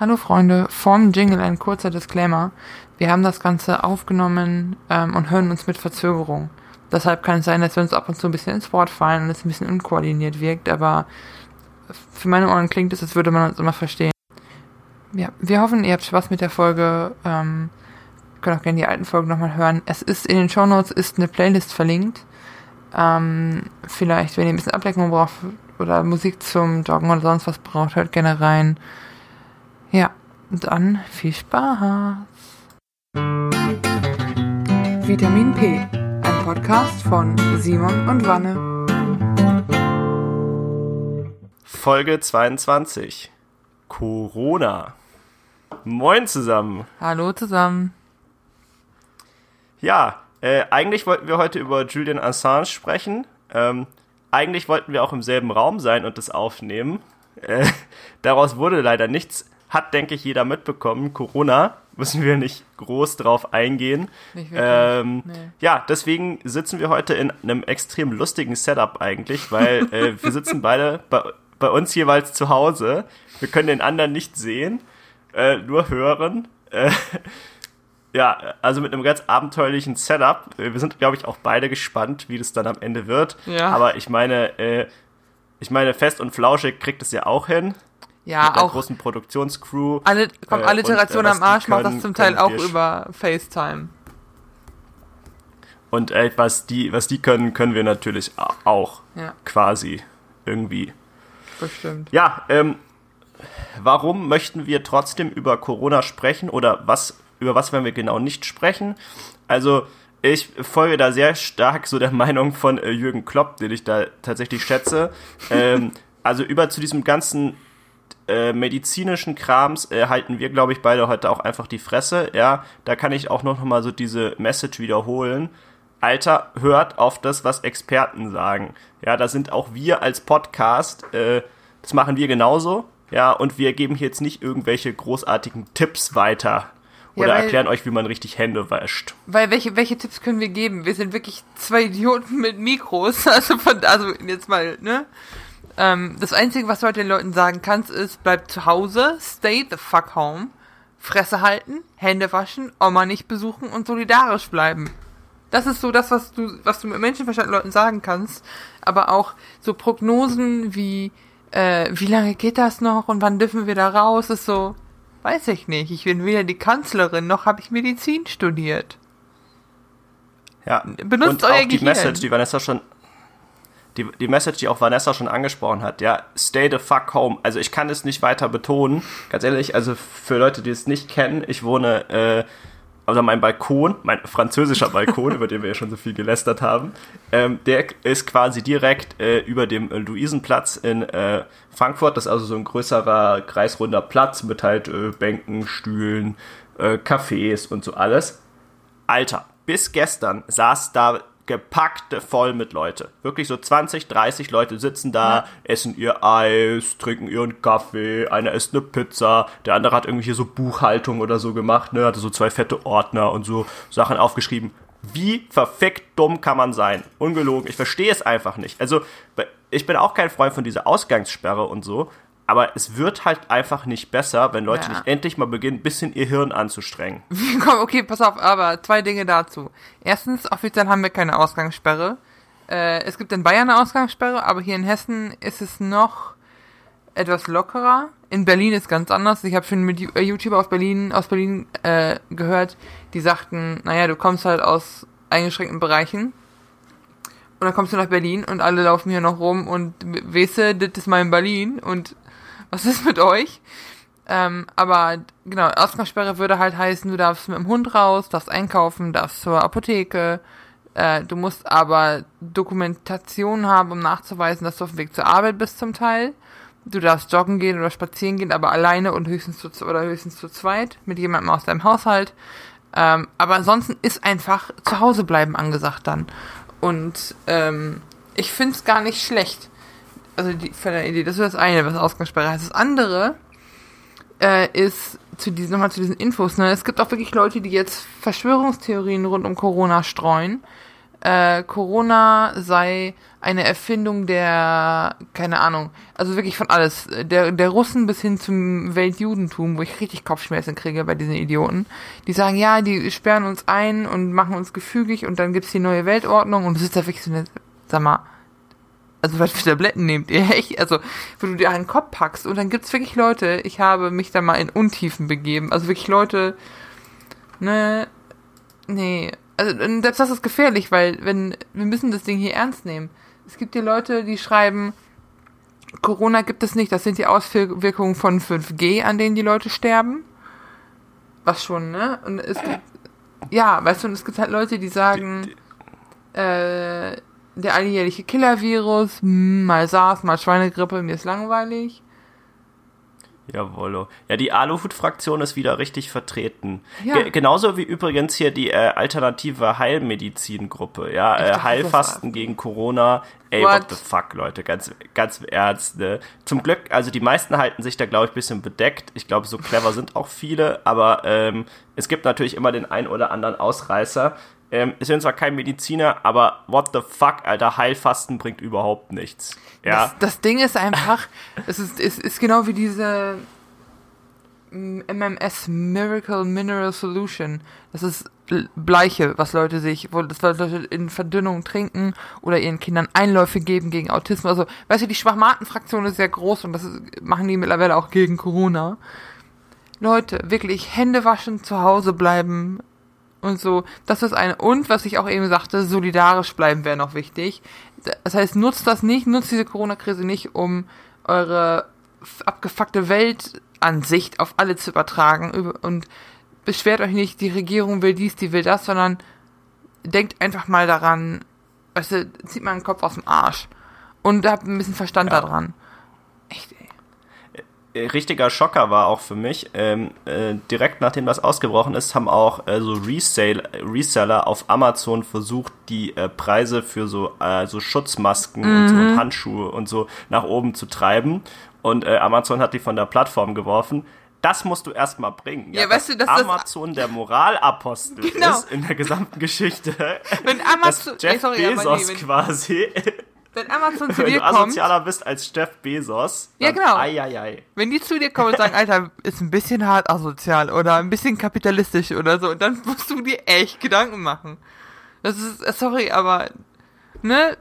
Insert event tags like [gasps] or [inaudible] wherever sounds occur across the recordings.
Hallo Freunde, vorm Jingle ein kurzer Disclaimer. Wir haben das Ganze aufgenommen ähm, und hören uns mit Verzögerung. Deshalb kann es sein, dass wir uns ab und zu ein bisschen ins Wort fallen und es ein bisschen unkoordiniert wirkt, aber für meine Ohren klingt es, als würde man uns immer verstehen. Ja, wir hoffen, ihr habt Spaß mit der Folge. Ähm, könnt auch gerne die alten Folgen nochmal hören. Es ist in den Show Notes ist eine Playlist verlinkt. Ähm, vielleicht, wenn ihr ein bisschen Ablenkung braucht oder Musik zum Joggen oder sonst was braucht, hört gerne rein. Ja, dann viel Spaß. Vitamin P, ein Podcast von Simon und Wanne. Folge 22. Corona. Moin zusammen. Hallo zusammen. Ja, äh, eigentlich wollten wir heute über Julian Assange sprechen. Ähm, eigentlich wollten wir auch im selben Raum sein und das aufnehmen. Äh, [laughs] daraus wurde leider nichts hat, denke ich, jeder mitbekommen. Corona, müssen wir nicht groß drauf eingehen. Ähm, nee. Ja, deswegen sitzen wir heute in einem extrem lustigen Setup eigentlich, weil [laughs] äh, wir sitzen beide bei, bei, uns jeweils zu Hause. Wir können den anderen nicht sehen, äh, nur hören. Äh, [laughs] ja, also mit einem ganz abenteuerlichen Setup. Wir sind, glaube ich, auch beide gespannt, wie das dann am Ende wird. Ja. Aber ich meine, äh, ich meine, fest und flauschig kriegt es ja auch hin ja, mit auch großen Produktionscrew. Alle, komm, Alliteration äh, am Arsch können, macht das zum Teil auch über FaceTime. Und äh, was die, was die können, können wir natürlich auch ja. quasi irgendwie. Bestimmt. Ja, ähm, warum möchten wir trotzdem über Corona sprechen oder was, über was werden wir genau nicht sprechen? Also, ich folge da sehr stark so der [laughs] Meinung von äh, Jürgen Klopp, den ich da tatsächlich schätze. ähm, also über zu diesem ganzen äh, medizinischen Krams äh, halten wir, glaube ich, beide heute auch einfach die Fresse. Ja, da kann ich auch noch mal so diese Message wiederholen. Alter, hört auf das, was Experten sagen. Ja, da sind auch wir als Podcast, äh, das machen wir genauso. Ja, und wir geben hier jetzt nicht irgendwelche großartigen Tipps weiter. Oder ja, weil, erklären euch, wie man richtig Hände wäscht. Weil welche, welche Tipps können wir geben? Wir sind wirklich zwei Idioten mit Mikros. [laughs] Also von, also jetzt mal, ne? Ähm, das Einzige, was du halt den Leuten sagen kannst, ist, bleib zu Hause, stay the fuck home, Fresse halten, Hände waschen, Oma nicht besuchen und solidarisch bleiben. Das ist so das, was du, was du mit Menschenverstand Leuten sagen kannst. Aber auch so Prognosen wie, äh, wie lange geht das noch und wann dürfen wir da raus, ist so, weiß ich nicht. Ich bin weder die Kanzlerin noch habe ich Medizin studiert. Ja, benutzt und euer auch die Gehirn. Message, die Vanessa schon die, die Message, die auch Vanessa schon angesprochen hat, ja, stay the fuck home. Also ich kann es nicht weiter betonen. Ganz ehrlich, also für Leute, die es nicht kennen, ich wohne, äh, also mein Balkon, mein französischer [laughs] Balkon, über den wir ja schon so viel gelästert haben, ähm, der ist quasi direkt äh, über dem Luisenplatz in äh, Frankfurt. Das ist also so ein größerer, kreisrunder Platz mit halt äh, Bänken, Stühlen, äh, Cafés und so alles. Alter, bis gestern saß da gepackt voll mit Leute. Wirklich so 20, 30 Leute sitzen da, ja. essen ihr Eis, trinken ihren Kaffee, einer isst eine Pizza, der andere hat irgendwie so Buchhaltung oder so gemacht, ne, hatte so zwei fette Ordner und so Sachen aufgeschrieben. Wie verfickt dumm kann man sein? Ungelogen, ich verstehe es einfach nicht. Also, ich bin auch kein Freund von dieser Ausgangssperre und so, aber es wird halt einfach nicht besser, wenn Leute ja. nicht endlich mal beginnen, ein bisschen ihr Hirn anzustrengen. [laughs] Komm, okay, pass auf, aber zwei Dinge dazu. Erstens, offiziell haben wir keine Ausgangssperre. Äh, es gibt in Bayern eine Ausgangssperre, aber hier in Hessen ist es noch etwas lockerer. In Berlin ist ganz anders. Ich habe schon mit äh, YouTuber aus Berlin, aus Berlin äh, gehört, die sagten, naja, du kommst halt aus eingeschränkten Bereichen. Und dann kommst du nach Berlin und alle laufen hier noch rum und weißt du, das ist mal in Berlin und was ist mit euch? Ähm, aber genau, Ausgangssperre würde halt heißen, du darfst mit dem Hund raus, darfst einkaufen, darfst zur Apotheke. Äh, du musst aber Dokumentation haben, um nachzuweisen, dass du auf dem Weg zur Arbeit bist zum Teil. Du darfst joggen gehen oder spazieren gehen, aber alleine und höchstens zu oder höchstens zu zweit mit jemandem aus deinem Haushalt. Ähm, aber ansonsten ist einfach zu Hause bleiben angesagt dann. Und ähm, ich find's gar nicht schlecht also die von der Idee, das ist das eine, was Ausgangssperre heißt. Das andere äh, ist zu diesen, nochmal zu diesen Infos, ne? Es gibt auch wirklich Leute, die jetzt Verschwörungstheorien rund um Corona streuen. äh, Corona sei eine Erfindung der, keine Ahnung, also wirklich von alles, der, der Russen bis hin zum Weltjudentum, wo ich richtig Kopfschmerzen kriege bei diesen Idioten. Die sagen, ja, die sperren uns ein und machen uns gefügig und dann gibt's die neue Weltordnung und es ist da wirklich so eine, sag mal, also was für Tabletten nehmt ihr [laughs] echt? Also, wo du dir einen Kopf packst und dann gibt's wirklich Leute, ich habe mich da mal in Untiefen begeben, also wirklich Leute, ne, nee, also selbst das ist gefährlich, weil wenn, wir müssen das Ding hier ernst nehmen. Es gibt hier Leute, die schreiben, Corona gibt es nicht, das sind die Auswirkungen von 5G, an denen die Leute sterben. Was schon, ne? Und es gibt, ja, weißt du, und es gibt halt Leute, die sagen, äh, der alljährliche Killer-Virus, hm, mal SARS, mal Schweinegrippe, mir ist langweilig. Jawollo. Ja, die Aluhut-Fraktion ist wieder richtig vertreten. Ja. genauso wie übrigens hier die äh, alternative Heilmedizin-Gruppe. Ja, äh, Heilfasten gegen Corona. Ey, what? what? the fuck, Leute, ganz, ganz ernst. Ne? Zum Glück, also die meisten halten sich da, glaube ich, bisschen bedeckt. Ich glaube, so clever sind auch viele, aber ähm, es gibt natürlich immer den ein oder anderen Ausreißer. Ähm, ich bin zwar kein Mediziner, aber what the fuck, Alter, Heilfasten bringt überhaupt nichts. Ja. Das, das Ding ist einfach, [laughs] es ist, es ist genau wie diese MMS Miracle Mineral Solution. Das ist Bleiche, was Leute sich, wo das Leute in Verdünnung trinken oder ihren Kindern Einläufe geben gegen Autismus. Also, weißt du, die Schwachmaten-Fraktion ist sehr groß und das ist, machen die mittlerweile auch gegen Corona. Leute, wirklich Hände waschen, zu Hause bleiben, und so. Das ist eine, und was ich auch eben sagte, solidarisch bleiben wäre noch wichtig. Das heißt, nutzt das nicht, nutzt diese Corona-Krise nicht, um eure abgefuckte Weltansicht auf alle zu übertragen und beschwert euch nicht, die Regierung will dies, die will das, sondern denkt einfach mal daran, weißt du, zieht mal den Kopf aus dem Arsch und habt ein bisschen Verstand ja. daran. Äh, richtiger Schocker war auch für mich. Ähm, äh, direkt nachdem das ausgebrochen ist, haben auch äh, so Resale, Reseller auf Amazon versucht, die äh, Preise für so, äh, so Schutzmasken mhm. und, so, und, Handschuhe und so nach oben zu treiben. Und äh, Amazon hat die von der Plattform geworfen. Das musst du erstmal bringen. Ja, ja weißt du, dass Amazon das der Moralapostel [laughs] genau. ist in der gesamten [laughs] Geschichte. Wenn Amazon, dass Jeff ey, sorry, Bezos nee, quasi [laughs] wenn Amazon [laughs] zu dir kommt. Wenn du asozialer bist als Jeff Bezos. Ja, genau. Ai, ai, ai. Wenn die zu dir kommen und sagen, Alter, ist ein bisschen hart asozial oder ein bisschen kapitalistisch oder so, dann musst du dir echt Gedanken machen. Das ist, äh, sorry, aber, ne?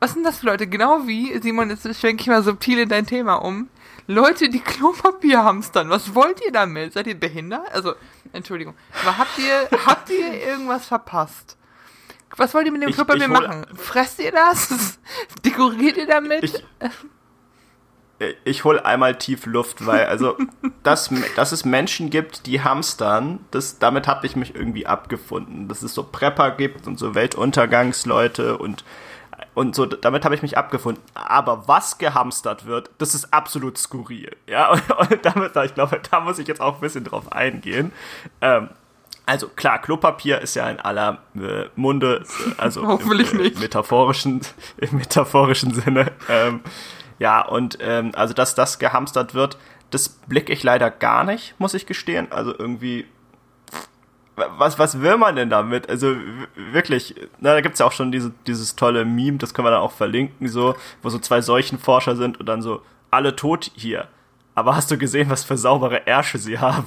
Was sind das für Leute? Genau wie, Simon, jetzt schwenke ich mal subtil in dein Thema um. Leute, die Klopapier hamstern. Was wollt ihr damit? Seid ihr behindert? Also, Entschuldigung. Aber habt ihr, habt ihr irgendwas verpasst? Was wollt ihr mit dem Klopapier machen? Fresst ihr das? [laughs] Dekoriert ihr damit? Ich, ich hol einmal tief Luft, weil also [laughs] dass, dass es Menschen gibt, die hamstern, das, damit habe ich mich irgendwie abgefunden. Dass es so Prepper gibt und so Weltuntergangsleute und und so, damit habe ich mich abgefunden. Aber was gehamstert wird, das ist absolut skurril. Ja, und, [laughs] und damit, ich glaube, da muss ich jetzt auch ein bisschen drauf eingehen. Ähm, also klar, Klopapier ist ja in aller äh, Munde, also [laughs] Hoffentlich im, äh, nicht. metaphorischen, [laughs] im metaphorischen Sinne. Ähm, ja, und ähm, also dass das gehamstert wird, das blicke ich leider gar nicht, muss ich gestehen. Also irgendwie, was, was will man denn damit? Also wirklich, na, da gibt's ja auch schon diese, dieses tolle Meme, das können wir dann auch verlinken, so, wo so zwei Seuchenforscher sind und dann so, alle tot hier. Aber hast du gesehen, was für saubere Ärsche sie haben?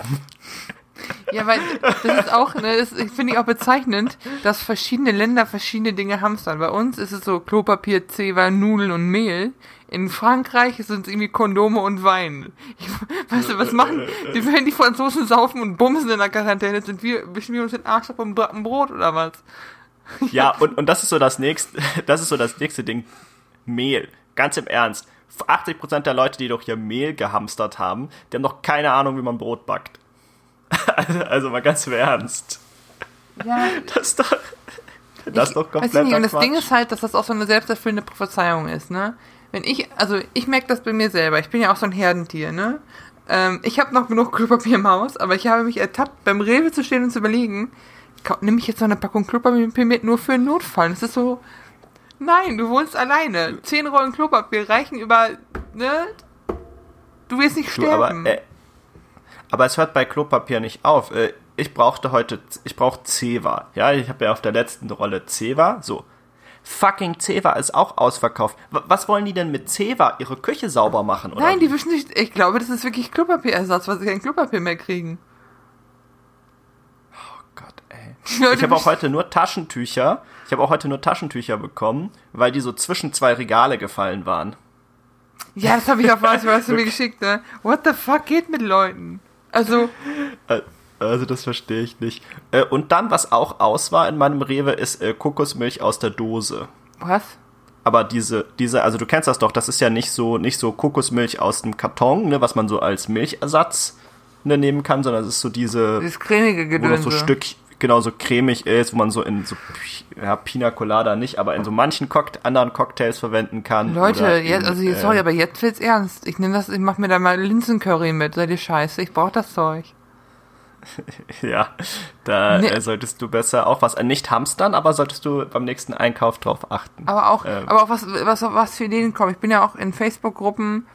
Ja, weil das ist auch, ne, das finde ich auch bezeichnend, dass verschiedene Länder verschiedene Dinge hamstern. Bei uns ist es so Klopapier, Zewa, Nudeln und Mehl. In Frankreich sind es irgendwie Kondome und Wein. Weißt du, was machen die, wenn die Franzosen saufen und bumsen in der Quarantäne, sind wir, wischen wir uns den Arsch ab und backen Brot oder was? Ja, und, und das ist so das nächste, das ist so das nächste Ding. Mehl. Ganz im Ernst. 80% der Leute, die doch hier Mehl gehamstert haben, die haben noch keine Ahnung, wie man Brot backt. [laughs] also mal ganz im Ernst. Ja. Das ist doch, das ist doch komplett nicht, Und das Ding ist halt, dass das auch so eine selbsterfüllende Prophezeiung ist, ne? Wenn ich, also ich merke das bei mir selber, ich bin ja auch so ein Herdentier, ne? Ähm, ich habe noch genug Klopapier im Haus, aber ich habe mich ertappt, beim Rewe zu stehen und zu überlegen, nehme ich jetzt noch eine Packung Klopapier mit nur für einen Notfall? Das ist so, nein, du wohnst alleine. Zehn Rollen Klopapier reichen über, ne? Du wirst nicht sterben. Du, aber, äh, aber es hört bei Klopapier nicht auf. Äh, ich brauchte heute, ich brauche Ceva. Ja, ich habe ja auf der letzten Rolle Ceva. So. Fucking Ceva ist auch ausverkauft. was wollen die denn mit Ceva? Ihre Küche sauber machen, oder? Nein, die wischen nicht. Ich glaube, das ist wirklich Klopapierersatz, weil sie kein Klopapier mehr kriegen. Oh Gott, ey. [laughs] Ich habe auch heute nur Taschentücher. Ich habe auch heute nur Taschentücher bekommen, weil die so zwischen zwei Regale gefallen waren. Ja, das habe ich auch [laughs] was, was du mir geschickt, ne? What the fuck geht mit Leuten? Also. Also das verstehe ich nicht. Äh, und dann, was auch aus war in meinem Rewe, ist äh, Kokosmilch aus der Dose. Was? Aber diese, diese, also du kennst das doch, das ist ja nicht so, nicht so Kokosmilch aus dem Karton, ne, was man so als Milchersatz ne, nehmen kann, sondern es ist so diese. Dieses cremige Gedönse. Wo noch so Stück, genau so cremig ist, wo man so in so ja, Pina Colada nicht, aber in so manchen Cock anderen Cocktails verwenden kann. Leute, jetzt, also äh, sorry, aber jetzt wird's ernst. Ich nehme das, ich mach mir da mal Linsencurry mit. Seid ihr scheiße? Ich brauch das Zeug. [laughs] ja, da nee. äh, solltest du besser auch was, äh, nicht hamstern, aber solltest du beim nächsten Einkauf drauf achten. Aber auch, ähm. aber auch was, was, was für Ideen kommen. Ich bin ja auch in Facebook-Gruppen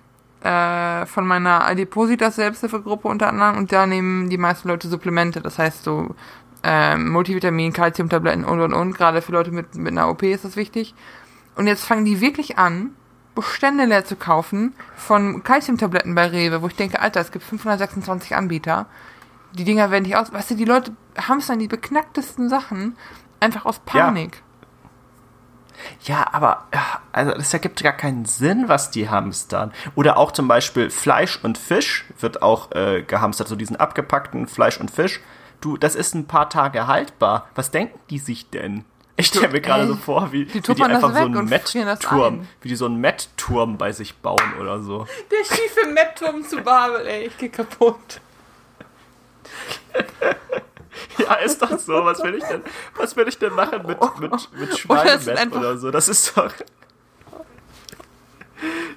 äh, von meiner Adipositas Selbsthilfegruppe unter anderem und da nehmen die meisten Leute Supplemente. Das heißt so ähm, Multivitamin, Calciumtabletten und und und. Gerade für Leute mit, mit einer OP ist das wichtig. Und jetzt fangen die wirklich an, Bestände leer zu kaufen von Calciumtabletten bei Rewe, wo ich denke, Alter, es gibt 526 Anbieter die Dinger werden nicht aus. Weißt du, die Leute haben es dann die beknacktesten Sachen einfach aus Panik. Ja. ja aber also das ergibt gar keinen Sinn, was die hamstern. Oder auch zum Beispiel Fleisch und Fisch wird auch äh, gehamstert, so diesen abgepackten Fleisch und Fisch. Du, das ist ein paar Tage haltbar. Was denken die sich denn? Ich stelle mir gerade so vor, wie die, wie die einfach so einen Met-Turm, wie die so einen Met-Turm bei sich bauen oder so. Der schiefe Met-Turm zu Babel, ey, ich geh kaputt. [laughs] ja, ist doch so. Was will ich denn, was will ich denn machen mit, mit, mit Schweinemett oder so? Das ist doch.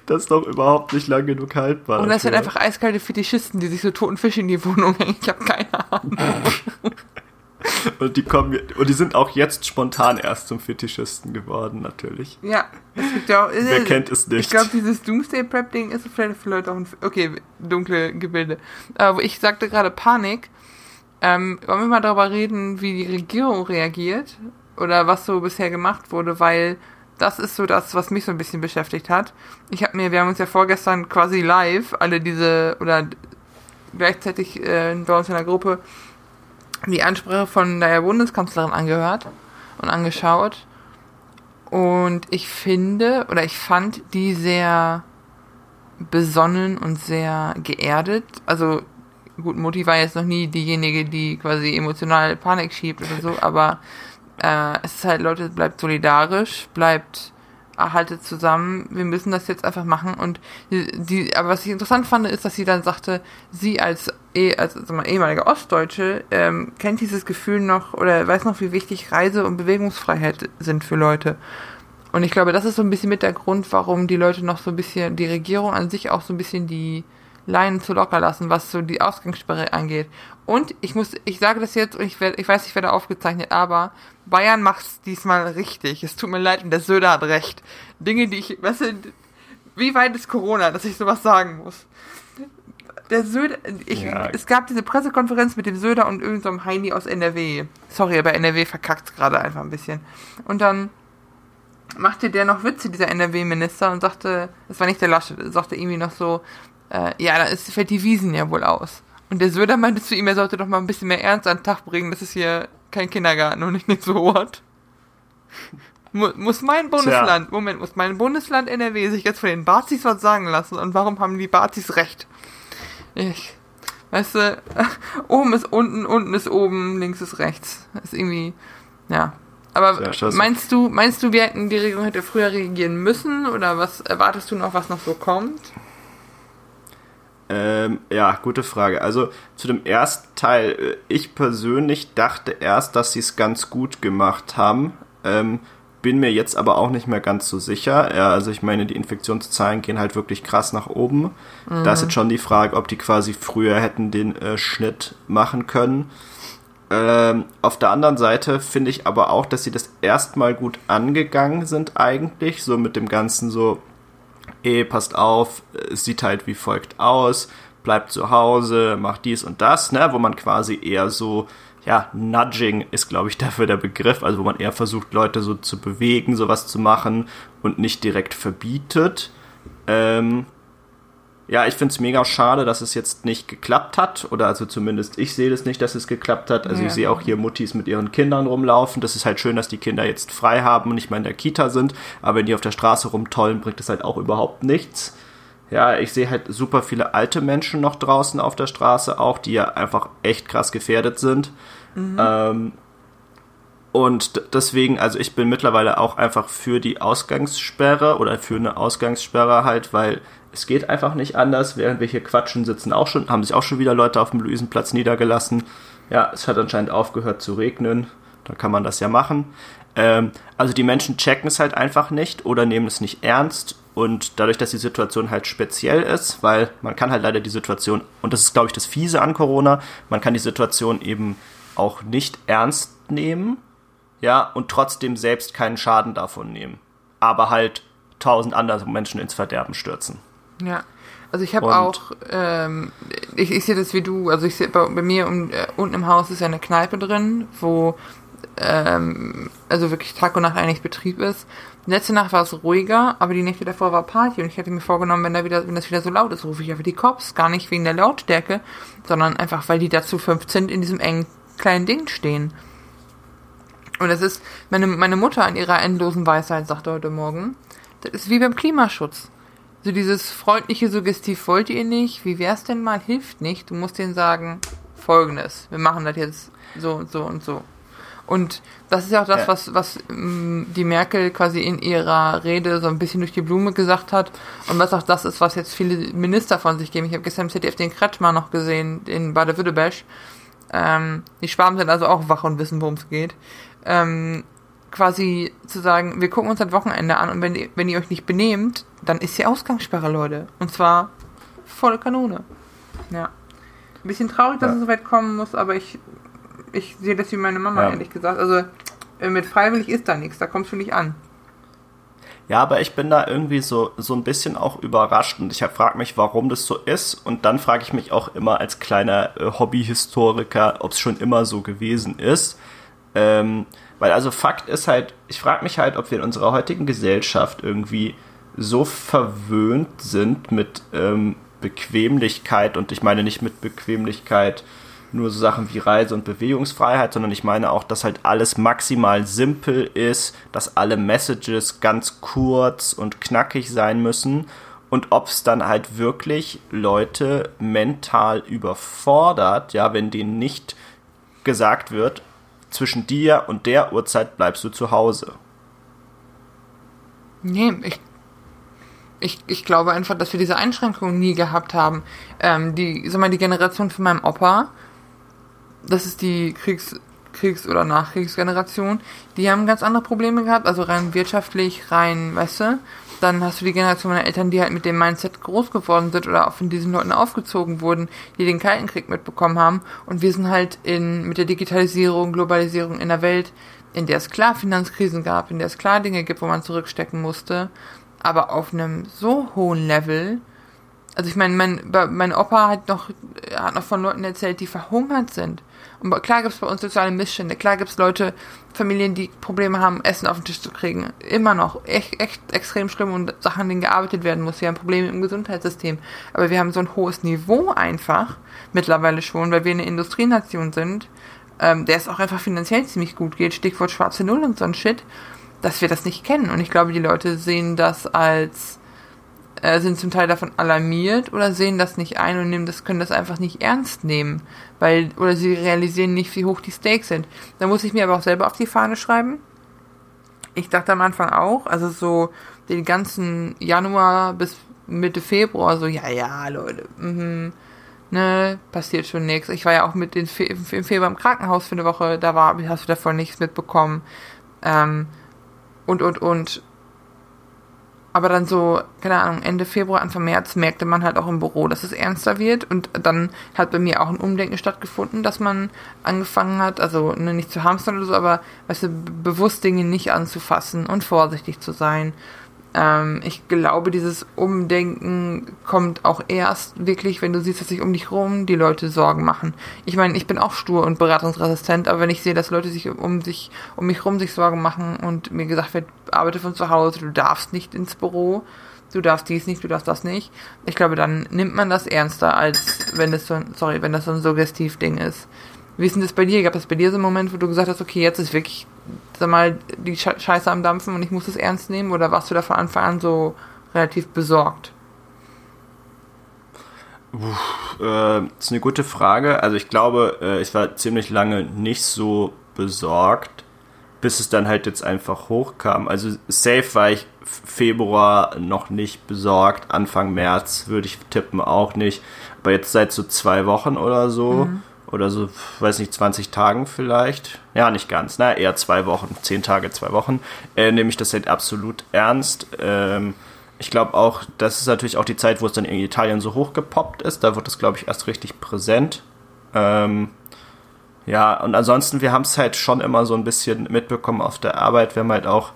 Das ist doch überhaupt nicht lang genug haltbar. Und das sind einfach eiskalte Fetischisten, die sich so toten Fische in die Wohnung hängen. Ich habe keine Ahnung. [laughs] und die kommen und die sind auch jetzt spontan erst zum Fetischisten geworden, natürlich. Ja, es gibt ja auch. Wer äh, kennt es nicht? Ich glaube, dieses Doomsday Prep Ding ist vielleicht für Leute auch ein. Okay, dunkle Gebilde. Aber ich sagte gerade Panik. Ähm, wollen wir mal darüber reden, wie die Regierung reagiert oder was so bisher gemacht wurde, weil das ist so das, was mich so ein bisschen beschäftigt hat. Ich habe mir, wir haben uns ja vorgestern quasi live alle diese oder gleichzeitig äh, bei uns in der Gruppe die Ansprache von der Bundeskanzlerin angehört und angeschaut. Und ich finde, oder ich fand die sehr besonnen und sehr geerdet. Also, gut, Mutti war jetzt noch nie diejenige, die quasi emotional Panik schiebt oder so, aber äh, es ist halt, Leute, bleibt solidarisch, bleibt haltet zusammen, wir müssen das jetzt einfach machen. Und die, die, aber was ich interessant fand, ist, dass sie dann sagte, sie als, eh, als sag mal, ehemalige Ostdeutsche ähm, kennt dieses Gefühl noch oder weiß noch, wie wichtig Reise- und Bewegungsfreiheit sind für Leute. Und ich glaube, das ist so ein bisschen mit der Grund, warum die Leute noch so ein bisschen, die Regierung an sich auch so ein bisschen die Leinen zu locker lassen, was so die Ausgangssperre angeht. Und ich muss, ich sage das jetzt und ich, werde, ich weiß, ich werde aufgezeichnet, aber Bayern macht's diesmal richtig. Es tut mir leid und der Söder hat recht. Dinge, die ich, weißt du, wie weit ist Corona, dass ich sowas sagen muss? Der Söder, ich, ja. es gab diese Pressekonferenz mit dem Söder und irgendeinem so Heini aus NRW. Sorry, aber NRW verkackt gerade einfach ein bisschen. Und dann machte der noch Witze, dieser NRW-Minister, und sagte, es war nicht der Lasche, sagte irgendwie noch so, äh, ja, da ist, fällt die Wiesen ja wohl aus. Und der Söder meinte zu ihm, er sollte doch mal ein bisschen mehr Ernst an den Tag bringen, das ist hier kein Kindergarten und nicht so what. muss mein Bundesland, Tja. Moment, muss mein Bundesland NRW sich jetzt von den Bazis was sagen lassen? Und warum haben die Bazis recht? Ich, weißt du, [laughs] oben ist unten, unten ist oben, links ist rechts. Das ist irgendwie, ja. Aber ja, meinst du, meinst du, wir hätten, die Regierung hätte früher reagieren müssen? Oder was erwartest du noch, was noch so kommt? Ähm, ja, gute Frage. Also zu dem ersten Teil, äh, ich persönlich dachte erst, dass sie es ganz gut gemacht haben. Ähm, bin mir jetzt aber auch nicht mehr ganz so sicher. Ja, also ich meine, die Infektionszahlen gehen halt wirklich krass nach oben. Mhm. Da ist jetzt schon die Frage, ob die quasi früher hätten den äh, Schnitt machen können. Ähm, auf der anderen Seite finde ich aber auch, dass sie das erstmal gut angegangen sind eigentlich, so mit dem ganzen so eh, passt auf, es sieht halt wie folgt aus. bleibt zu Hause, macht dies und das, ne, wo man quasi eher so, ja, Nudging ist, glaube ich, [laughs] dafür der Begriff, also wo man eher versucht, Leute so zu bewegen, sowas zu machen und nicht direkt verbietet. Ähm, ja, ich finde es mega schade, dass es jetzt nicht geklappt hat. Oder also zumindest ich sehe das nicht, dass es geklappt hat. Also ja. ich sehe auch hier Muttis mit ihren Kindern rumlaufen. Das ist halt schön, dass die Kinder jetzt frei haben und nicht mehr in der Kita sind. Aber wenn die auf der Straße rumtollen, bringt das halt auch überhaupt nichts. Ja, ich sehe halt super viele alte Menschen noch draußen auf der Straße auch, die ja einfach echt krass gefährdet sind. Mhm. Ähm, und deswegen, also ich bin mittlerweile auch einfach für die Ausgangssperre oder für eine Ausgangssperre halt, weil es geht einfach nicht anders. Während wir hier quatschen, sitzen auch schon, haben sich auch schon wieder Leute auf dem Luisenplatz niedergelassen. Ja, es hat anscheinend aufgehört zu regnen. Da kann man das ja machen. Ähm, also die Menschen checken es halt einfach nicht oder nehmen es nicht ernst. Und dadurch, dass die Situation halt speziell ist, weil man kann halt leider die Situation, und das ist, glaube ich, das Fiese an Corona, man kann die Situation eben auch nicht ernst nehmen, ja, und trotzdem selbst keinen Schaden davon nehmen. Aber halt tausend andere Menschen ins Verderben stürzen. Ja. Also ich habe auch, ähm, ich, ich sehe das wie du, also ich sehe bei, bei, mir um, äh, unten im Haus ist ja eine Kneipe drin, wo ähm, also wirklich Tag und Nacht eigentlich Betrieb ist. Letzte Nacht war es ruhiger, aber die Nächte davor war Party und ich hatte mir vorgenommen, wenn da wieder, wenn das wieder so laut ist, rufe ich einfach die Cops, gar nicht wegen der Lautstärke, sondern einfach, weil die dazu 15 in diesem engen kleinen Ding stehen. Und das ist, meine, meine Mutter an ihrer endlosen Weisheit sagte heute Morgen, das ist wie beim Klimaschutz. So dieses freundliche Suggestiv wollt ihr nicht, wie wär's denn mal, hilft nicht. Du musst denen sagen, folgendes, wir machen das jetzt so und so und so. Und das ist ja auch das, ja. was, was ähm, die Merkel quasi in ihrer Rede so ein bisschen durch die Blume gesagt hat. Und was auch das ist, was jetzt viele Minister von sich geben. Ich habe gestern im ZDF den Kretschmer noch gesehen in Baden-Württemberg. Ähm, die Schwaben sind also auch wach und wissen, worum es geht. Ähm, quasi zu sagen, wir gucken uns das Wochenende an und wenn, wenn ihr euch nicht benehmt, dann ist die Ausgangssperre, Leute. Und zwar volle Kanone. Ja. Ein bisschen traurig, dass ja. es so weit kommen muss, aber ich, ich sehe das wie meine Mama, ja. ehrlich gesagt. Also äh, mit freiwillig ist da nichts, da kommst du nicht an. Ja, aber ich bin da irgendwie so, so ein bisschen auch überrascht und ich frage mich, warum das so ist. Und dann frage ich mich auch immer als kleiner äh, Hobbyhistoriker, ob es schon immer so gewesen ist. Ähm, weil also Fakt ist halt, ich frage mich halt, ob wir in unserer heutigen Gesellschaft irgendwie so verwöhnt sind mit ähm, Bequemlichkeit und ich meine nicht mit Bequemlichkeit nur so Sachen wie Reise- und Bewegungsfreiheit, sondern ich meine auch, dass halt alles maximal simpel ist, dass alle Messages ganz kurz und knackig sein müssen und ob es dann halt wirklich Leute mental überfordert, ja, wenn denen nicht gesagt wird, zwischen dir und der Uhrzeit bleibst du zu Hause. Nee, ich, ich, ich glaube einfach, dass wir diese Einschränkungen nie gehabt haben. Ähm, die, sag mal, die Generation von meinem Opa, das ist die Kriegs, Kriegs- oder Nachkriegsgeneration, die haben ganz andere Probleme gehabt, also rein wirtschaftlich, rein, weißt du, dann hast du die Generation meiner Eltern, die halt mit dem Mindset groß geworden sind oder auch von diesen Leuten aufgezogen wurden, die den Kalten Krieg mitbekommen haben. Und wir sind halt in, mit der Digitalisierung, Globalisierung in der Welt, in der es klar Finanzkrisen gab, in der es klar Dinge gibt, wo man zurückstecken musste, aber auf einem so hohen Level. Also ich meine, mein, mein Opa hat noch, hat noch von Leuten erzählt, die verhungert sind und klar gibt es bei uns soziale Missstände, klar gibt es Leute, Familien, die Probleme haben, Essen auf den Tisch zu kriegen. Immer noch. Echt, echt extrem schlimm und Sachen, an denen gearbeitet werden muss. Wir haben Probleme im Gesundheitssystem. Aber wir haben so ein hohes Niveau einfach, mittlerweile schon, weil wir eine Industrienation sind, ähm, der es auch einfach finanziell ziemlich gut geht. Stichwort schwarze Null und so ein Shit, dass wir das nicht kennen. Und ich glaube, die Leute sehen das als äh, sind zum Teil davon alarmiert oder sehen das nicht ein und nehmen das, können das einfach nicht ernst nehmen, weil, oder sie realisieren nicht, wie hoch die Stakes sind. Da muss ich mir aber auch selber auf die Fahne schreiben. Ich dachte am Anfang auch, also so den ganzen Januar bis Mitte Februar, so, ja, ja, Leute, mhm, ne, passiert schon nichts. Ich war ja auch mit den Fe im Februar im Krankenhaus für eine Woche, da war, hast du davon nichts mitbekommen. Ähm, und, und, und aber dann so, keine Ahnung, Ende Februar, Anfang März merkte man halt auch im Büro, dass es ernster wird. Und dann hat bei mir auch ein Umdenken stattgefunden, dass man angefangen hat, also ne, nicht zu hamstern oder so, aber weißt du, bewusst Dinge nicht anzufassen und vorsichtig zu sein. Ähm, ich glaube, dieses Umdenken kommt auch erst wirklich, wenn du siehst, dass sich um dich rum die Leute Sorgen machen. Ich meine, ich bin auch stur und beratungsresistent, aber wenn ich sehe, dass Leute sich um sich, um mich rum sich Sorgen machen und mir gesagt wird, arbeite von zu Hause, du darfst nicht ins Büro, du darfst dies nicht, du darfst das nicht. Ich glaube, dann nimmt man das ernster, als wenn das so ein, sorry, wenn das so ein Suggestiv-Ding ist. Wie ist denn das bei dir? Gab es bei dir so einen Moment, wo du gesagt hast, okay, jetzt ist wirklich, sag mal, die Scheiße am Dampfen und ich muss es ernst nehmen? Oder warst du da von Anfang an so relativ besorgt? Uff, äh, das ist eine gute Frage. Also ich glaube, äh, ich war ziemlich lange nicht so besorgt, bis es dann halt jetzt einfach hochkam. Also safe war ich Februar noch nicht besorgt, Anfang März würde ich tippen auch nicht. Aber jetzt seit so zwei Wochen oder so. Mhm oder so, weiß nicht, 20 Tagen vielleicht. Ja, nicht ganz, na, eher zwei Wochen, zehn Tage, zwei Wochen. Äh, nehme ich das halt absolut ernst. Ähm, ich glaube auch, das ist natürlich auch die Zeit, wo es dann in Italien so hochgepoppt ist. Da wird es, glaube ich, erst richtig präsent. Ähm, ja, und ansonsten, wir haben es halt schon immer so ein bisschen mitbekommen auf der Arbeit. Wir haben halt auch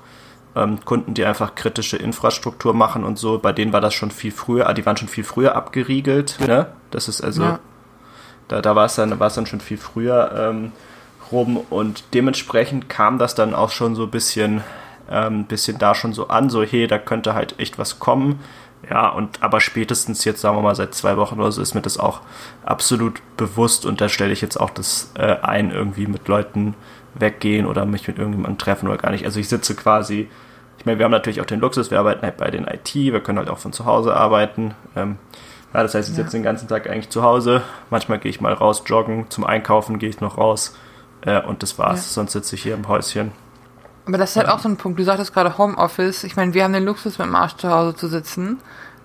ähm, Kunden, die einfach kritische Infrastruktur machen und so. Bei denen war das schon viel früher, die waren schon viel früher abgeriegelt. Ne? Das ist also ja. Da, da war es dann, war es dann schon viel früher ähm, rum und dementsprechend kam das dann auch schon so ein bisschen, ähm, bisschen da schon so an, so hey, da könnte halt echt was kommen. Ja, und aber spätestens jetzt, sagen wir mal, seit zwei Wochen oder so, ist mir das auch absolut bewusst und da stelle ich jetzt auch das äh, ein, irgendwie mit Leuten weggehen oder mich mit irgendjemandem treffen oder gar nicht. Also ich sitze quasi, ich meine, wir haben natürlich auch den Luxus, wir arbeiten halt bei den IT, wir können halt auch von zu Hause arbeiten. Ähm, ja, das heißt, ich sitze ja. den ganzen Tag eigentlich zu Hause. Manchmal gehe ich mal raus joggen, zum Einkaufen gehe ich noch raus. Äh, und das war's. Ja. Sonst sitze ich hier im Häuschen. Aber das ist halt auch so ein Punkt. Du sagtest gerade Homeoffice. Ich meine, wir haben den Luxus, mit dem Arsch zu Hause zu sitzen.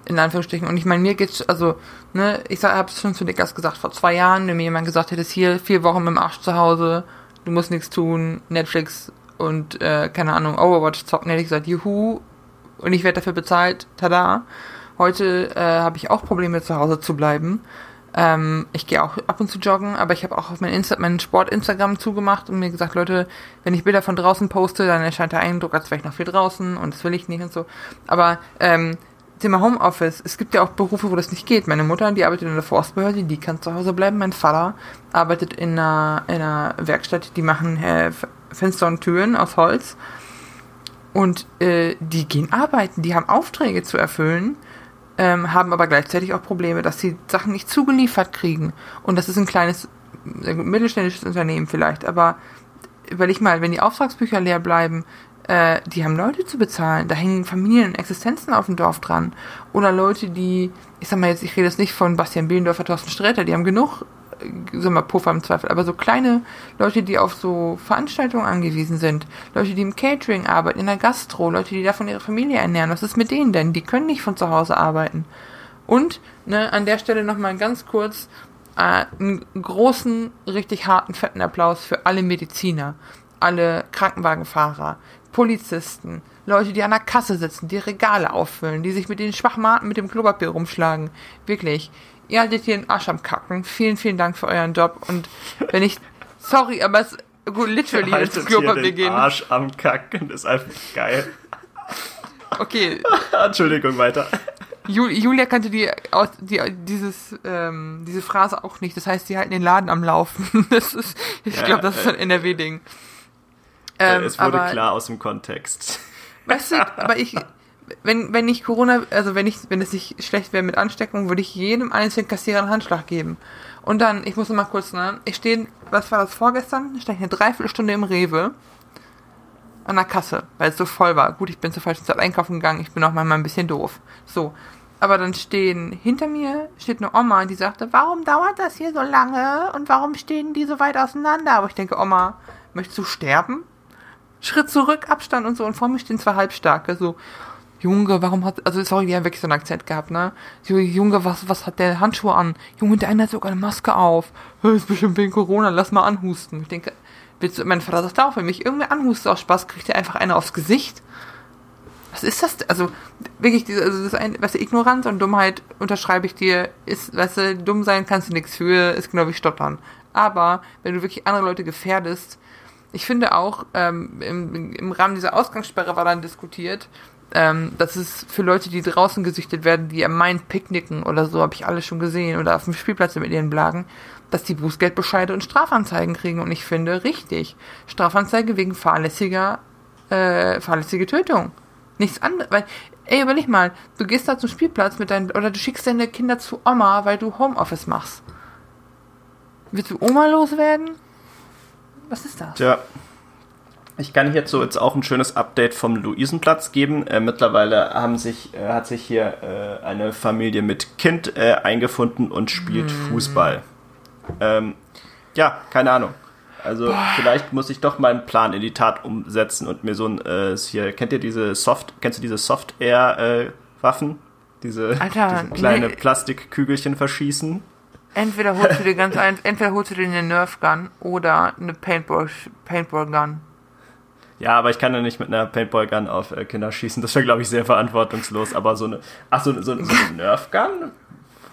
In Anführungsstrichen. Und ich meine, mir geht's, also, ne, ich habe es schon zu Dickers gesagt, vor zwei Jahren, wenn mir jemand gesagt hätte, hier vier Wochen mit dem Arsch zu Hause, du musst nichts tun, Netflix und, äh, keine Ahnung, Overwatch zocken, hätte ich gesagt, juhu, und ich werde dafür bezahlt, tada. Heute äh, habe ich auch Probleme, zu Hause zu bleiben. Ähm, ich gehe auch ab und zu joggen, aber ich habe auch auf mein, Insta mein Sport-Instagram zugemacht und mir gesagt, Leute, wenn ich Bilder von draußen poste, dann erscheint der Eindruck, als wäre ich noch viel draußen und das will ich nicht und so. Aber ähm, Thema Homeoffice, es gibt ja auch Berufe, wo das nicht geht. Meine Mutter, die arbeitet in der Forstbehörde, die kann zu Hause bleiben. Mein Vater arbeitet in einer, in einer Werkstatt, die machen äh, Fenster und Türen aus Holz. Und äh, die gehen arbeiten, die haben Aufträge zu erfüllen ähm, haben aber gleichzeitig auch Probleme, dass sie Sachen nicht zugeliefert kriegen. Und das ist ein kleines, mittelständisches Unternehmen vielleicht, aber überleg mal, wenn die Auftragsbücher leer bleiben, äh, die haben Leute zu bezahlen, da hängen Familien und Existenzen auf dem Dorf dran. Oder Leute, die, ich sag mal jetzt, ich rede jetzt nicht von Bastian Behlendorfer, Thorsten Sträter, die haben genug so mal Puffer im Zweifel, aber so kleine Leute, die auf so Veranstaltungen angewiesen sind, Leute, die im Catering arbeiten, in der Gastro, Leute, die davon ihre Familie ernähren, was ist mit denen denn? Die können nicht von zu Hause arbeiten. Und, ne, an der Stelle nochmal ganz kurz äh, einen großen, richtig harten, fetten Applaus für alle Mediziner, alle Krankenwagenfahrer, Polizisten, Leute, die an der Kasse sitzen, die Regale auffüllen, die sich mit den Schwachmaten mit dem Klopapier rumschlagen. Wirklich ihr haltet hier den Arsch am Kacken. Vielen, vielen Dank für euren Job. Und wenn ich, sorry, aber es, gut, literally ins Klopapier gehen. Arsch am Kacken ist einfach geil. Okay. [laughs] Entschuldigung, weiter. Julia kannte die, die dieses, ähm, diese Phrase auch nicht. Das heißt, sie halten den Laden am Laufen. [laughs] Das ist, ich ja, glaube, das ist ein NRW-Ding. Ähm, es wurde aber, klar aus dem Kontext. Weißt du, aber ich, wenn, wenn ich Corona, also wenn ich, wenn es nicht schlecht wäre mit Ansteckung, würde ich jedem einzelnen Kassierer einen Handschlag geben. Und dann, ich muss noch mal kurz, ne, ich stehe, was war das vorgestern? Ich stehe eine Dreiviertelstunde im Rewe an der Kasse, weil es so voll war. Gut, ich bin zur falschen Zeit einkaufen gegangen, ich bin auch manchmal ein bisschen doof. So. Aber dann stehen hinter mir steht eine Oma, die sagte, warum dauert das hier so lange und warum stehen die so weit auseinander? Aber ich denke, Oma, möchtest du sterben? Schritt zurück, Abstand und so. Und vor mir stehen zwei Halbstarke, so. Junge, warum hat, also sorry, die haben wirklich so einen Akzent gehabt, ne? Junge, was, was hat der Handschuhe an? Junge, der eine hat sogar eine Maske auf. ist bestimmt wegen Corona, lass mal anhusten. Ich denke, willst du, mein Vater sagt auch, wenn mich irgendwie anhustet aus Spaß, kriegt er einfach eine aufs Gesicht. Was ist das? Also, wirklich, diese, also das ein, weißt du, Ignoranz und Dummheit unterschreibe ich dir, ist, weißt du, dumm sein kannst du nichts für, ist genau wie Stottern. Aber, wenn du wirklich andere Leute gefährdest, ich finde auch, ähm, im, im Rahmen dieser Ausgangssperre war dann diskutiert, Ähm, das ist für Leute, die draußen gesichtet werden, die am Main picknicken oder so, habe ich alle schon gesehen, oder auf dem Spielplatz mit ihren Blagen, dass die Bußgeldbescheide und Strafanzeigen kriegen. Und ich finde richtig. Strafanzeige wegen fahrlässiger, äh, fahrlässige Tötung. Nichts anderes. Weil, ey, überleg mal, du gehst da zum Spielplatz mit deinen, oder du schickst deine Kinder zu Oma, weil du Homeoffice machst. Willst du Oma loswerden? Was ist das? Ja. Ich kann so jetzt auch ein schönes Update vom Luisenplatz geben. Äh, mittlerweile haben sich, äh, hat sich hier äh, eine Familie mit Kind äh, eingefunden und spielt hm. Fußball. Ähm, ja, keine Ahnung. Also Boah. vielleicht muss ich doch meinen Plan in die Tat umsetzen und mir so ein äh, hier kennt ihr diese Soft kennst du diese Soft Air Waffen diese, Alter, diese kleine nee. Plastikkügelchen verschießen Entweder holst du dir ganz eins, entweder holst du dir eine Nerf Gun oder eine Paintball, Paintball Gun. Ja, aber ich kann ja nicht mit einer Paintball Gun auf äh, Kinder schießen. Das wäre, glaube ich, sehr verantwortungslos. Aber so eine, ach so, so, so eine [laughs] Nerf Gun?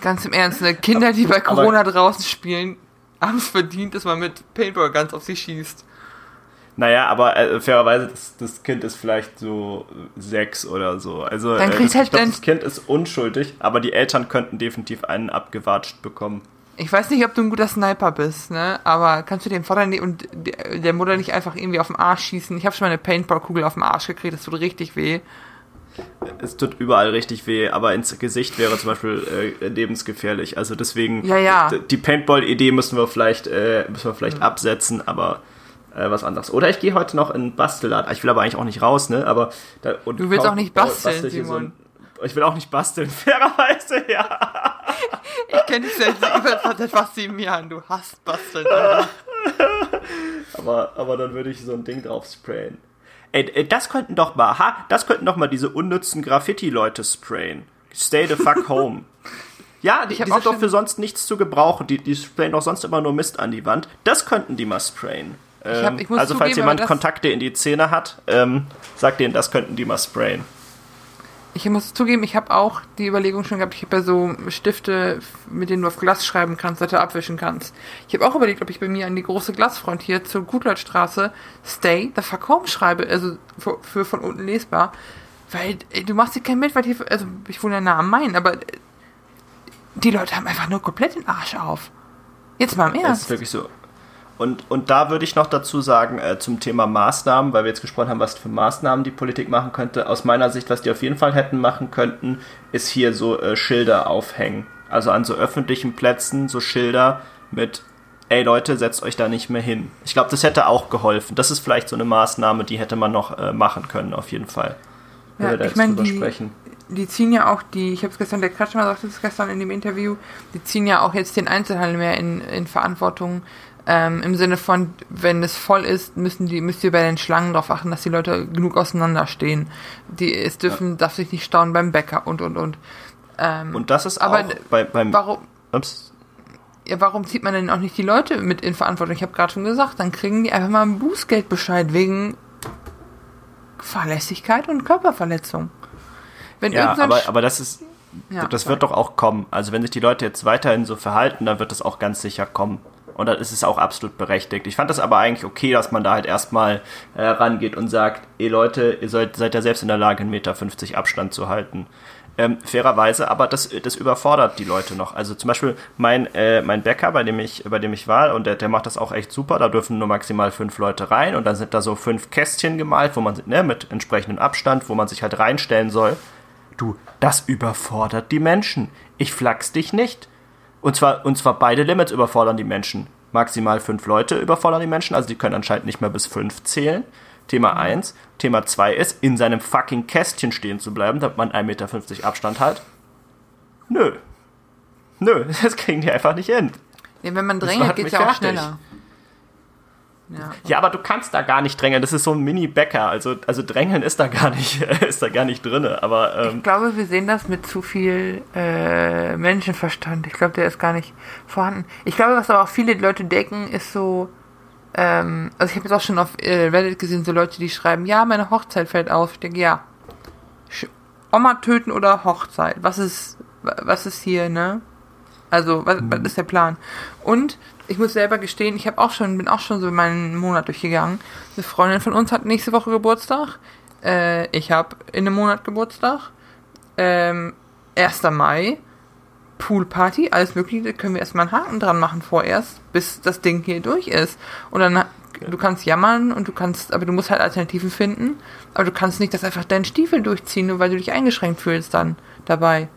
Ganz im Ernst, ne? Kinder, die bei Corona aber, draußen spielen, haben es verdient, dass man mit Paintball Guns auf sie schießt. Naja, aber äh, fairerweise, das, das, Kind ist vielleicht so sechs oder so. Also Dann kriegst äh, halt ich glaub, das Kind ist unschuldig, aber die Eltern könnten definitiv einen abgewatscht bekommen. Ich weiß nicht, ob du ein guter Sniper bist, ne? Aber kannst du dem Vater und der Mutter nicht einfach irgendwie auf den Arsch schießen? Ich habe schon mal eine Paintball-Kugel auf den Arsch gekriegt, das tut richtig weh. Es tut überall richtig weh, aber ins Gesicht wäre zum Beispiel äh, lebensgefährlich. Also deswegen, ja, ja. die Paintball-Idee müssen wir vielleicht, äh, müssen wir vielleicht mhm. absetzen, aber äh, was anderes. Oder ich gehe heute noch in Bastelladen. Ich will aber eigentlich auch nicht raus, ne? Aber da, du willst auch nicht basteln, Simon. So ich will auch nicht basteln, [laughs] fairerweise, ja. Ich kenne dich seit, seit fast sieben Jahren. Du hast basteln. aber, aber dann würde ich so ein Ding drauf sprayen. Ey, das könnten doch mal, ha, das könnten doch mal diese unnützen Graffiti-Leute sprayen. Stay the fuck home. Ja, die, die sind doch für sonst nichts zu gebrauchen. Die, die sprayen doch sonst immer nur Mist an die Wand. Das könnten die mal sprayen. Ich hab, ich also falls jemand Kontakte in die Szene hat, ähm, sagt denen, das könnten die mal sprayen. Ich muss zugeben, ich habe auch die Überlegung schon gehabt, ich habe ja so Stifte, mit denen du auf Glas schreiben kannst, dass du abwischen kannst. Ich habe auch überlegt, ob ich bei mir an die große Glasfront hier zur Gutleutstraße Stay the fuck home schreibe, also für, für von unten lesbar. Weil ey, du machst dir kein Bild, weil hier, also ich wohne ja nah am Main, aber die Leute haben einfach nur komplett den Arsch auf. Jetzt mal im Ernst. Das ist wirklich so. Und, und da würde ich noch dazu sagen, äh, zum Thema Maßnahmen, weil wir jetzt gesprochen haben, was für Maßnahmen die Politik machen könnte. Aus meiner Sicht, was die auf jeden Fall hätten machen könnten, ist hier so äh, Schilder aufhängen. Also an so öffentlichen Plätzen so Schilder mit, ey Leute, setzt euch da nicht mehr hin. Ich glaube, das hätte auch geholfen. Das ist vielleicht so eine Maßnahme, die hätte man noch äh, machen können, auf jeden Fall. Ja, wir da ich meine, die, die ziehen ja auch die, ich habe es gestern, der Kretschmer sagte es gestern in dem Interview, die ziehen ja auch jetzt den Einzelhandel mehr in, in Verantwortung ähm, Im Sinne von, wenn es voll ist, müssen die, müsst ihr bei den Schlangen darauf achten, dass die Leute genug auseinanderstehen. Die, es dürfen, ja. darf sich nicht stauen beim Bäcker und und und. Ähm, und das ist aber auch bei, beim. Warum, ups. Ja, warum zieht man denn auch nicht die Leute mit in Verantwortung? Ich habe gerade schon gesagt, dann kriegen die einfach mal einen Bußgeldbescheid wegen Fahrlässigkeit und Körperverletzung. Wenn ja, aber, aber das ist, ja, das wird doch auch kommen. Also wenn sich die Leute jetzt weiterhin so verhalten, dann wird das auch ganz sicher kommen. Und dann ist es auch absolut berechtigt. Ich fand das aber eigentlich okay, dass man da halt erstmal äh, rangeht und sagt, ihr Leute, ihr seid, seid ja selbst in der Lage, 1,50 Meter Abstand zu halten. Ähm, fairerweise, aber das, das überfordert die Leute noch. Also zum Beispiel mein, äh, mein Bäcker, bei dem ich, bei dem ich war, und der, der macht das auch echt super, da dürfen nur maximal fünf Leute rein und dann sind da so fünf Kästchen gemalt, wo man, ne, mit entsprechendem Abstand, wo man sich halt reinstellen soll. Du, das überfordert die Menschen. Ich flachs dich nicht. Und zwar, und zwar beide Limits überfordern die Menschen. Maximal fünf Leute überfordern die Menschen, also die können anscheinend nicht mehr bis fünf zählen. Thema 1. Mhm. Thema 2 ist, in seinem fucking Kästchen stehen zu bleiben, damit man 1,50 Meter Abstand hat. Nö. Nö, [laughs] das kriegen die einfach nicht hin. Ja, wenn man drängelt, geht es ja auch schneller. Ja. ja, aber du kannst da gar nicht drängeln. Das ist so ein Mini-Bäcker. Also, also drängeln ist da gar nicht, [laughs] ist da gar nicht drin. Aber, ähm, ich glaube, wir sehen das mit zu viel äh, Menschenverstand. Ich glaube, der ist gar nicht vorhanden. Ich glaube, was aber auch viele Leute denken, ist so, ähm, also ich habe jetzt auch schon auf äh, Reddit gesehen, so Leute, die schreiben, ja, meine Hochzeit fällt aus. Ich denke, ja. Oma töten oder Hochzeit? Was ist, was ist hier, ne? Also, was, was mhm. ist der Plan? Und ich muss selber gestehen, ich habe auch schon, bin auch schon so meinen Monat durchgegangen. Eine Freundin von uns hat nächste Woche Geburtstag. Äh, ich habe in einem Monat Geburtstag. Ähm, 1. Mai. Poolparty, alles Mögliche, können wir erstmal einen Haken dran machen vorerst, bis das Ding hier durch ist. Und dann, du kannst jammern und du kannst, aber du musst halt Alternativen finden. Aber du kannst nicht das einfach deinen Stiefel durchziehen, nur weil du dich eingeschränkt fühlst dann dabei.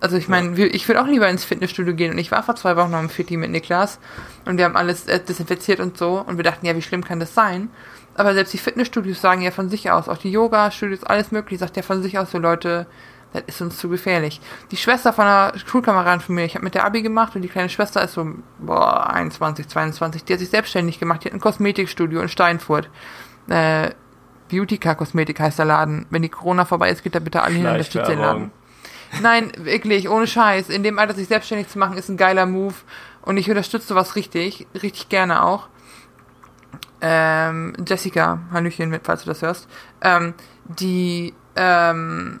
Also ich meine, ich würde auch lieber ins Fitnessstudio gehen und ich war vor zwei Wochen noch im Fitti mit Niklas und wir haben alles äh, desinfiziert und so und wir dachten, ja, wie schlimm kann das sein? Aber selbst die Fitnessstudios sagen ja von sich aus, auch die Yoga-Studios, alles mögliche, sagt ja von sich aus so Leute, das ist uns zu gefährlich. Die Schwester von einer Schulkameradin von mir, ich habe mit der Abi gemacht und die kleine Schwester ist so, boah, 21, 22, die hat sich selbstständig gemacht, die hat ein Kosmetikstudio in Steinfurt. Äh, Beautica Kosmetik heißt der Laden. Wenn die Corona vorbei ist, geht da bitte alle hin und unterstützt den Laden. Nein, wirklich, ohne Scheiß. In dem Alter sich selbstständig zu machen, ist ein geiler Move. Und ich unterstütze sowas richtig, richtig gerne auch. Ähm, Jessica, Hallöchen, falls du das hörst. Ähm, die, ähm,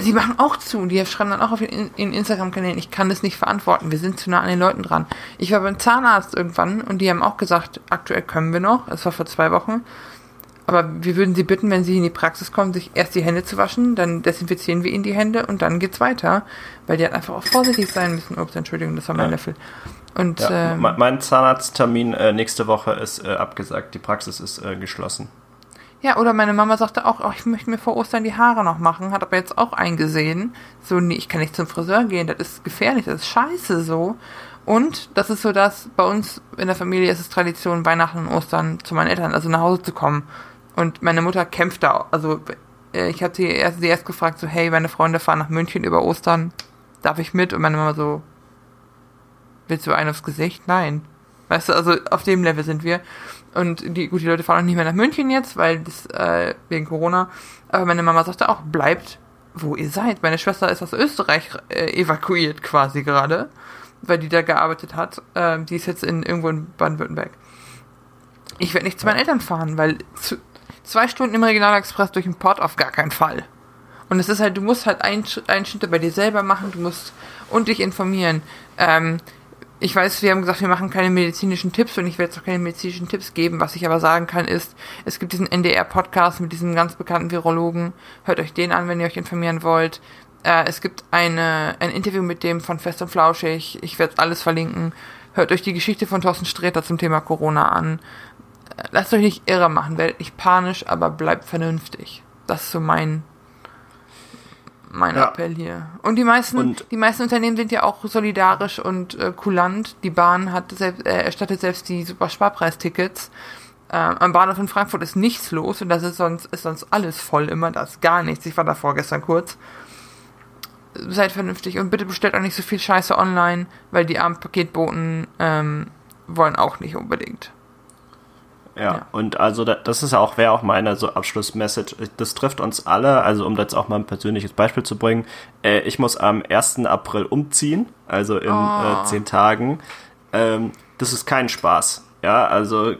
die machen auch zu. Die schreiben dann auch auf in Instagram-Kanälen, ich kann das nicht verantworten. Wir sind zu nah an den Leuten dran. Ich war beim Zahnarzt irgendwann und die haben auch gesagt, aktuell können wir noch. Das war vor zwei Wochen. Aber wir würden Sie bitten, wenn Sie in die Praxis kommen, sich erst die Hände zu waschen, dann desinfizieren wir Ihnen die Hände und dann geht's weiter. Weil die halt einfach auch vorsichtig sein müssen. Ups, Entschuldigung, das war mein ja. Löffel. Und, ja, ähm, mein Zahnarzttermin äh, nächste Woche ist äh, abgesagt. Die Praxis ist äh, geschlossen. Ja, oder meine Mama sagte auch, oh, ich möchte mir vor Ostern die Haare noch machen, hat aber jetzt auch eingesehen, so, nee, ich kann nicht zum Friseur gehen, das ist gefährlich, das ist scheiße so. Und das ist so, dass bei uns in der Familie ist es Tradition, Weihnachten und Ostern zu meinen Eltern, also nach Hause zu kommen. Und meine Mutter kämpft da. Also äh, ich hatte sie erst, sie erst gefragt, so, hey, meine Freunde fahren nach München über Ostern. Darf ich mit? Und meine Mama so, willst du einen aufs Gesicht? Nein. Weißt du, also auf dem Level sind wir. Und die, gut, die Leute fahren auch nicht mehr nach München jetzt, weil das, äh, wegen Corona. Aber meine Mama sagte auch, bleibt, wo ihr seid. Meine Schwester ist aus Österreich äh, evakuiert quasi gerade, weil die da gearbeitet hat. Äh, die ist jetzt in, irgendwo in Baden-Württemberg. Ich werde nicht zu meinen Eltern fahren, weil zu, zwei Stunden im Regionalexpress durch den Port auf gar keinen Fall. Und es ist halt, du musst halt Schnitt bei dir selber machen, du musst und dich informieren. Ähm, ich weiß, wir haben gesagt, wir machen keine medizinischen Tipps und ich werde jetzt auch keine medizinischen Tipps geben. Was ich aber sagen kann, ist, es gibt diesen NDR-Podcast mit diesem ganz bekannten Virologen. Hört euch den an, wenn ihr euch informieren wollt. Äh, es gibt eine, ein Interview mit dem von Fest und Flauschig. Ich werde alles verlinken. Hört euch die Geschichte von Thorsten Sträter zum Thema Corona an lasst euch nicht irre machen, werdet nicht panisch, aber bleibt vernünftig. Das ist so mein mein ja. Appell hier. Und die meisten, und die meisten Unternehmen sind ja auch solidarisch und äh, kulant. Die Bahn hat selbst, äh, erstattet selbst die super Sparpreistickets. Äh, am Bahnhof in Frankfurt ist nichts los und das ist sonst, ist sonst alles voll immer, da ist gar nichts. Ich war da vorgestern kurz. Seid vernünftig und bitte bestellt auch nicht so viel Scheiße online, weil die armen Paketboten ähm, wollen auch nicht unbedingt. Ja, ja, und also das ist auch, wäre auch meine so Abschlussmessage. Das trifft uns alle, also um jetzt auch mal ein persönliches Beispiel zu bringen. Äh, ich muss am 1. April umziehen, also in oh. äh, zehn Tagen. Ähm, das ist kein Spaß. Ja, also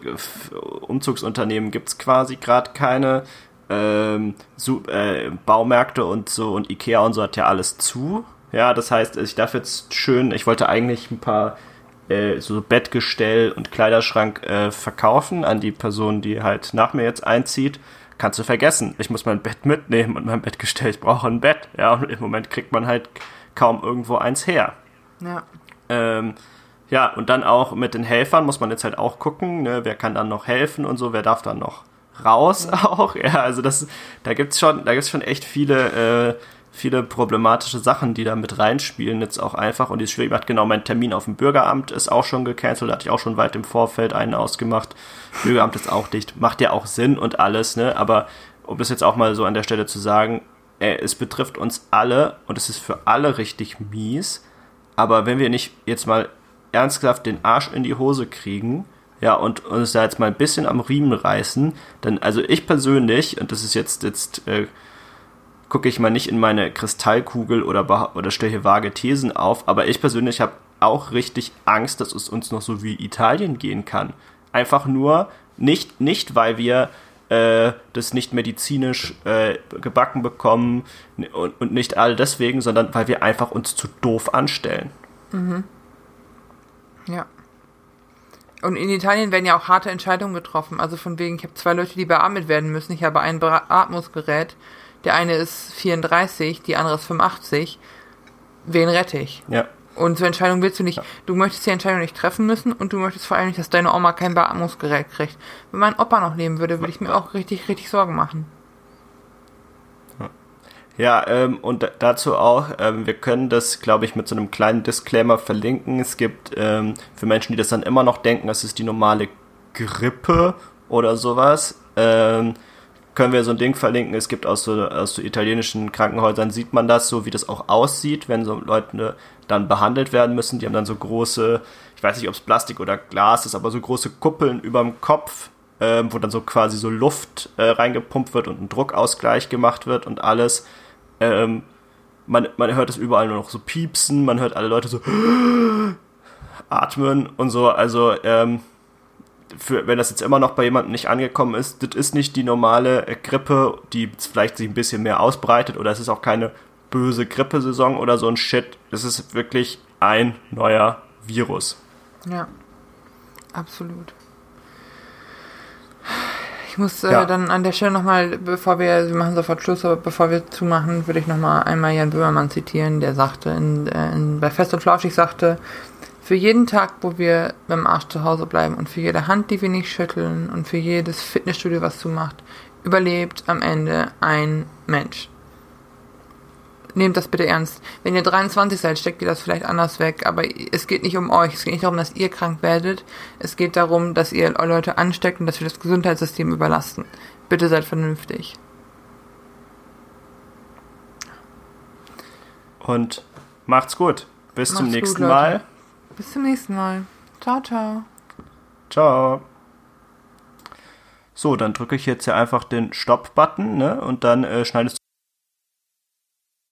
Umzugsunternehmen gibt's quasi gerade keine. Ähm, so, äh, Baumärkte und so und Ikea und so hat ja alles zu. Ja, das heißt, ich darf jetzt schön, ich wollte eigentlich ein paar äh, so Bettgestell und Kleiderschrank äh, verkaufen an die Person, die halt nach mir jetzt einzieht, kannst du vergessen. Ich muss mein Bett mitnehmen und mein Bettgestell, ich brauche ein Bett. Ja, und im Moment kriegt man halt kaum irgendwo eins her. Ja. Ähm, ja, und dann auch mit den Helfern muss man jetzt halt auch gucken, ne, wer kann dann noch helfen und so, wer darf dann noch raus [laughs] auch. Ja, also das, da gibt's schon, da gibt's schon echt viele äh, viele problematische Sachen, die da mit reinspielen, jetzt auch einfach. Und die ist schwierig macht, genau, mein Termin auf dem Bürgeramt ist auch schon gecancelt, hatte ich auch schon weit im Vorfeld einen ausgemacht. Bürgeramt ist auch dicht, macht ja auch Sinn und alles, ne? Aber um das jetzt auch mal so an der Stelle zu sagen, ey, es betrifft uns alle und es ist für alle richtig mies. Aber wenn wir nicht jetzt mal ernsthaft den Arsch in die Hose kriegen, ja, und uns da jetzt mal ein bisschen am Riemen reißen, dann, also ich persönlich, und das ist jetzt, jetzt, äh, gucke ich mal nicht in meine Kristallkugel oder, oder stelle hier vage Thesen auf, aber ich persönlich habe auch richtig Angst, dass es uns noch so wie Italien gehen kann. Einfach nur, nicht, nicht weil wir äh, das nicht medizinisch äh, gebacken bekommen und, und nicht all deswegen, sondern weil wir einfach uns zu doof anstellen. Mhm. Ja. Und in Italien werden ja auch harte Entscheidungen getroffen. Also von wegen, ich habe zwei Leute, die beatmet werden müssen. Ich habe ein Beatmungsgerät. Der eine ist 34, die andere ist 85. Wen rette ich? Ja. Und so Entscheidungen willst du nicht. Ja. Du möchtest die Entscheidung nicht treffen müssen und du möchtest vor allem nicht, dass deine Oma kein Beatmungsgerät kriegt. Wenn mein Opa noch leben würde, würde ich mir auch richtig, richtig Sorgen machen. Ja, ähm, und dazu auch, ähm, wir können das, glaube ich, mit so einem kleinen Disclaimer verlinken. Es gibt ähm, für Menschen, die das dann immer noch denken, das ist die normale Grippe oder sowas, ähm, können wir so ein Ding verlinken. Es gibt aus so, aus so italienischen Krankenhäusern, sieht man das so, wie das auch aussieht, wenn so Leute dann behandelt werden müssen. Die haben dann so große, ich weiß nicht, ob es Plastik oder Glas ist, aber so große Kuppeln über dem Kopf, ähm, wo dann so quasi so Luft äh, reingepumpt wird und ein Druckausgleich gemacht wird und alles. Ähm, man, man hört es überall nur noch so piepsen, man hört alle Leute so [gasps] atmen und so. Also, ähm, für, wenn das jetzt immer noch bei jemandem nicht angekommen ist, das ist nicht die normale Grippe, die vielleicht sich ein bisschen mehr ausbreitet oder es ist auch keine böse Grippesaison oder so ein Shit. Es ist wirklich ein neuer Virus. Ja, absolut. Ich muss äh, ja. dann an der Stelle nochmal, bevor wir, wir machen sofort Schluss, aber bevor wir zumachen, würde ich nochmal einmal Jan Böhmermann zitieren, der sagte, in, äh, in, bei Fest und Flauschig sagte, für jeden Tag, wo wir mit dem Arsch zu Hause bleiben und für jede Hand, die wir nicht schütteln und für jedes Fitnessstudio, was zumacht, überlebt am Ende ein Mensch nehmt das bitte ernst. Wenn ihr 23 seid, steckt ihr das vielleicht anders weg, aber es geht nicht um euch, es geht nicht darum, dass ihr krank werdet, es geht darum, dass ihr Leute ansteckt und dass wir das Gesundheitssystem überlasten. Bitte seid vernünftig. Und macht's gut. Bis macht's zum nächsten gut, Mal. Bis zum nächsten Mal. Ciao, ciao. Ciao. So, dann drücke ich jetzt hier einfach den Stopp-Button, ne? Und dann äh, schneidest